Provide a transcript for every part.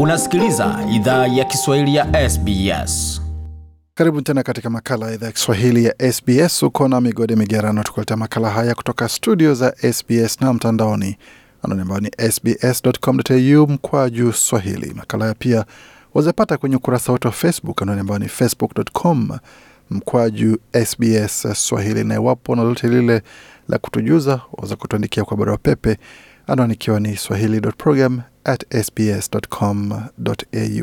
Unasikiliza idhaa ya Kiswahili ya SBS. Karibu tena katika makala ya idhaa ya Kiswahili ya SBS. Uko na Migode Migerano tukuletea makala haya kutoka studio za SBS na mtandaoni anwani ambayo ni sbs.com.au mkwa juu swahili. Makala haya pia wazapata kwenye ukurasa wetu wa Facebook anwani ambayo ni facebook.com mkwaju SBS Swahili, na iwapo na lolote lile la kutujuza waweza kutuandikia kwa barua pepe anwani ikiwa ni swahili.program.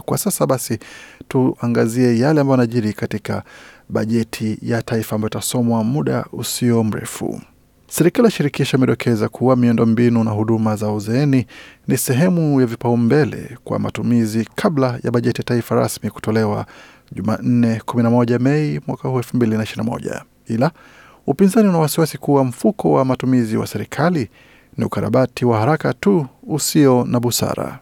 Kwa sasa basi, tuangazie yale ambayo anajiri katika bajeti ya taifa ambayo itasomwa muda usio mrefu. Serikali ya shirikisho imedokeza kuwa miundombinu na huduma za uzeeni ni sehemu ya vipaumbele kwa matumizi kabla ya bajeti ya taifa rasmi kutolewa Jumanne 11 Mei mwaka huu 2021. Ila upinzani una wasiwasi kuwa mfuko wa matumizi wa serikali ni ukarabati wa haraka tu usio na busara.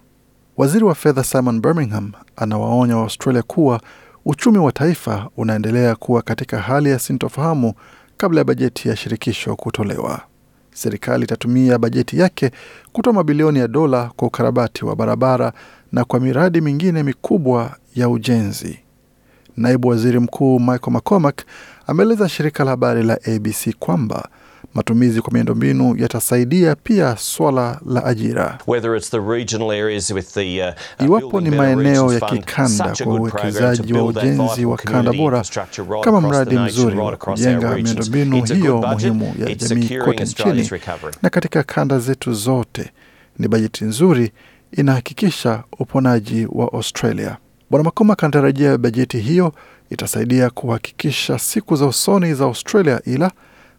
Waziri wa fedha Simon Birmingham anawaonya Waaustralia kuwa uchumi wa taifa unaendelea kuwa katika hali ya sintofahamu kabla ya bajeti ya shirikisho kutolewa. Serikali itatumia bajeti yake kutoa mabilioni ya dola kwa ukarabati wa barabara na kwa miradi mingine mikubwa ya ujenzi. Naibu waziri mkuu Michael McCormack ameeleza shirika la habari la ABC kwamba matumizi kwa miundombinu yatasaidia pia swala la ajira. Iwapo ni maeneo ya kikanda kwa uwekezaji wa ujenzi wa kanda bora, kama mradi mzuri wa kujenga miundombinu hiyo muhimu ya jamii kote nchini na katika kanda zetu zote, ni bajeti nzuri inahakikisha uponaji wa Australia. Bwana Makoma anatarajia bajeti hiyo itasaidia kuhakikisha siku za usoni za Australia, ila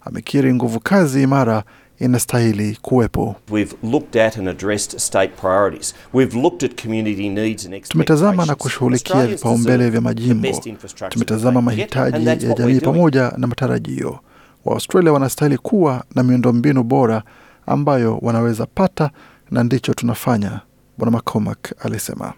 amekiri nguvu kazi imara inastahili kuwepo. Tumetazama na kushughulikia vipaumbele vya majimbo, tumetazama mahitaji ya jamii pamoja na matarajio. Waaustralia wanastahili kuwa na miundombinu bora ambayo wanaweza pata, na ndicho tunafanya, Bwana McCormack alisema.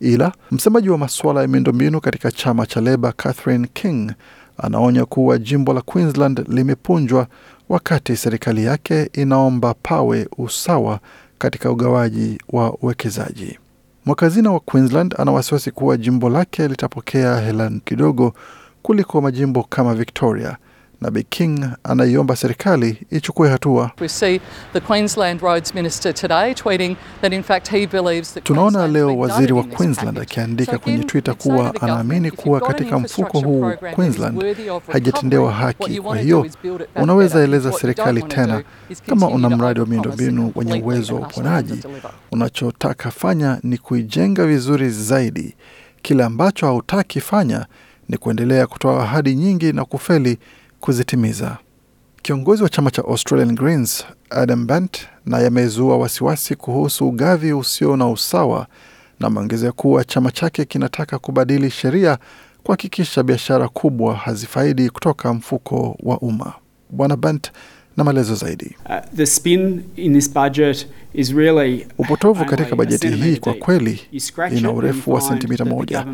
Ila msemaji wa masuala ya miundombinu katika chama cha Leba Catherine King anaonya kuwa jimbo la Queensland limepunjwa wakati serikali yake inaomba pawe usawa katika ugawaji wa uwekezaji. Mwakazina wa Queensland ana wasiwasi kuwa jimbo lake litapokea hela kidogo kuliko majimbo kama Victoria na Bi King anaiomba serikali ichukue hatua. Tunaona leo waziri wa Queensland akiandika kwenye Twitter kuwa anaamini kuwa katika mfuko huu Queensland haijatendewa haki. Kwa hiyo unaweza eleza serikali tena, kama una mradi wa miundombinu wenye uwezo wa uponaji, unachotaka fanya ni kuijenga vizuri zaidi. Kile ambacho hautaki fanya ni kuendelea kutoa ahadi nyingi na kufeli kuzitimiza. Kiongozi wa chama cha Australian Greens Adam Bant naye amezua wasiwasi kuhusu ugavi usio na usawa na ameongezea kuwa chama chake kinataka kubadili sheria kuhakikisha biashara kubwa hazifaidi kutoka mfuko wa umma. Bwana Bant na maelezo zaidi. Uh, the spin in this budget is really upotovu katika bajeti hii kwa kweli ina urefu wa sentimita moja.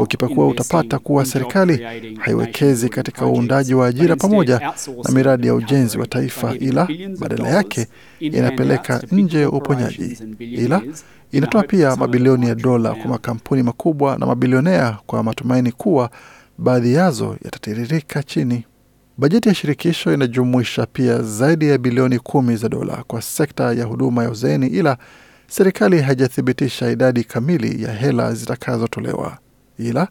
Ukipekua utapata kuwa serikali haiwekezi katika uundaji wa ajira pamoja na miradi ya ujenzi wa taifa, ila badala yake inapeleka nje uponyaji, ila inatoa pia mabilioni ya dola kwa makampuni makubwa na mabilionea kwa matumaini kuwa baadhi yazo yatatiririka chini. Bajeti ya shirikisho inajumuisha pia zaidi ya bilioni kumi za dola kwa sekta ya huduma ya uzeeni, ila serikali haijathibitisha idadi kamili ya hela zitakazotolewa. Ila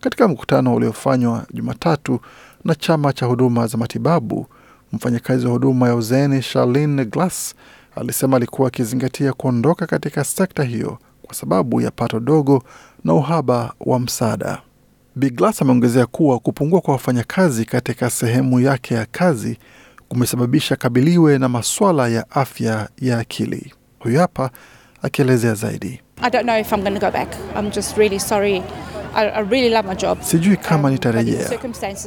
katika mkutano uliofanywa Jumatatu na chama cha huduma za matibabu, mfanyakazi wa huduma ya uzeeni Charlene Glass alisema alikuwa akizingatia kuondoka katika sekta hiyo kwa sababu ya pato dogo na uhaba wa msaada. Biglas ameongezea kuwa kupungua kwa wafanyakazi katika sehemu yake ya kazi kumesababisha kabiliwe na maswala ya afya ya akili. Huyu hapa akielezea zaidi. Sijui kama nitarejea.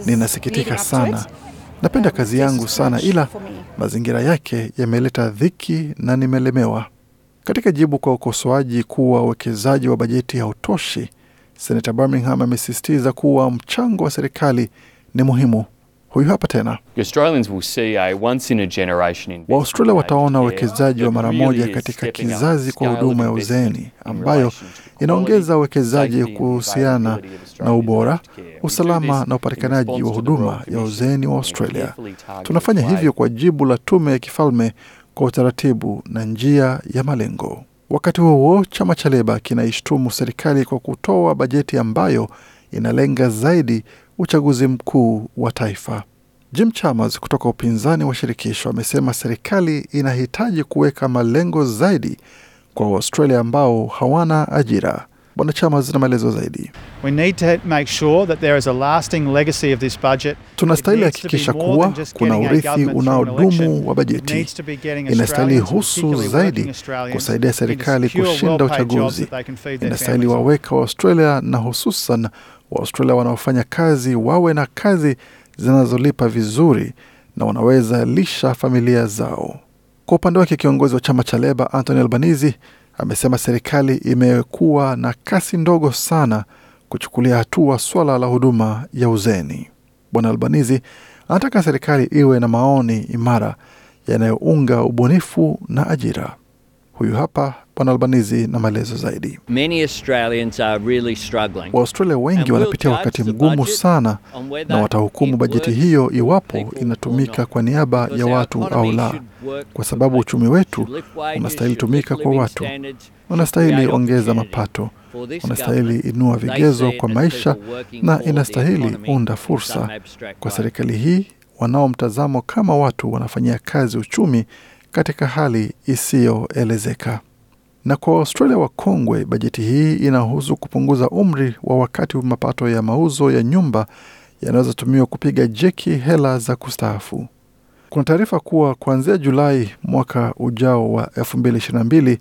Ninasikitika sana, napenda kazi yangu sana, ila mazingira yake yameleta dhiki na nimelemewa. Katika jibu kwa ukosoaji kuwa uwekezaji wa bajeti hautoshi, Senata Birmingham amesisitiza kuwa mchango wa serikali ni muhimu. Huyu hapa tena. Australians will see a once in a generation investment Waaustralia wataona uwekezaji wa mara moja katika kizazi kwa huduma ya uzeeni ambayo inaongeza uwekezaji kuhusiana na ubora, usalama na upatikanaji wa huduma ya uzeeni wa Australia. Tunafanya hivyo kwa jibu la tume ya kifalme kwa utaratibu na njia ya malengo. Wakati huo huo, chama cha Leba kinaishtumu serikali kwa kutoa bajeti ambayo inalenga zaidi uchaguzi mkuu wa taifa. Jim Chalmers kutoka upinzani wa shirikisho amesema serikali inahitaji kuweka malengo zaidi kwa Waustralia ambao hawana ajira. Bwana Chama zina maelezo zaidi. We need to make sure that there is a lasting legacy of this budget. Tunastahili hakikisha kuwa kuna urithi unaodumu wa bajeti. Inastahili husu zaidi kusaidia serikali kushinda uchaguzi. Inastahili waweka Waaustralia na hususan Waaustralia wanaofanya kazi wawe na kazi zinazolipa vizuri na wanaweza lisha familia zao. Kwa upande wake, kiongozi wa chama cha Leba Anthony Albanese amesema serikali imekuwa na kasi ndogo sana kuchukulia hatua swala la huduma ya uzeni. Bwana Albanizi anataka serikali iwe na maoni imara yanayounga ubunifu na ajira. Huyu hapa Bwana Albanizi na maelezo zaidi. Waaustralia really. Wengi wanapitia wakati mgumu sana na watahukumu bajeti hiyo iwapo inatumika kwa niaba ya watu au la, kwa sababu uchumi wetu unastahili tumika kwa watu, unastahili ongeza mapato, unastahili inua vigezo kwa maisha na inastahili unda fursa kwa serikali hii wanaomtazamo kama watu wanafanyia kazi uchumi katika hali isiyoelezeka. Na kwa Waustralia wakongwe, bajeti hii inahusu kupunguza umri wa wakati mapato ya mauzo ya nyumba yanaweza tumiwa kupiga jeki hela za kustaafu. Kuna taarifa kuwa kuanzia Julai mwaka ujao wa 2022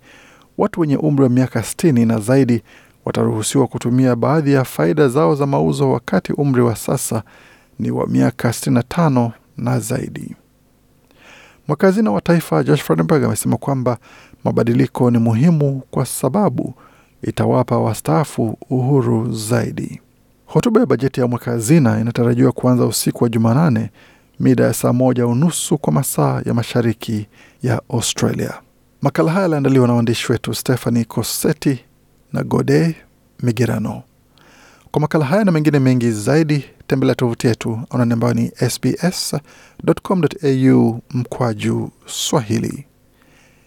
watu wenye umri wa miaka 60 na zaidi wataruhusiwa kutumia baadhi ya faida zao za mauzo wakati umri wa sasa ni wa miaka 65 na zaidi. Mwakazina wa taifa Josh Frydenberg amesema kwamba mabadiliko ni muhimu kwa sababu itawapa wastaafu uhuru zaidi. Hotuba ya bajeti ya mwaka hazina inatarajiwa kuanza usiku wa Jumanane mida ya saa moja unusu kwa masaa ya mashariki ya Australia. Makala haya yaliandaliwa na waandishi wetu Stephanie Cossetti na Gode Migerano. Kwa makala haya na mengine mengi zaidi, tembelea tovuti yetu anwani ambayo ni sbs.com.au mkwaju Swahili.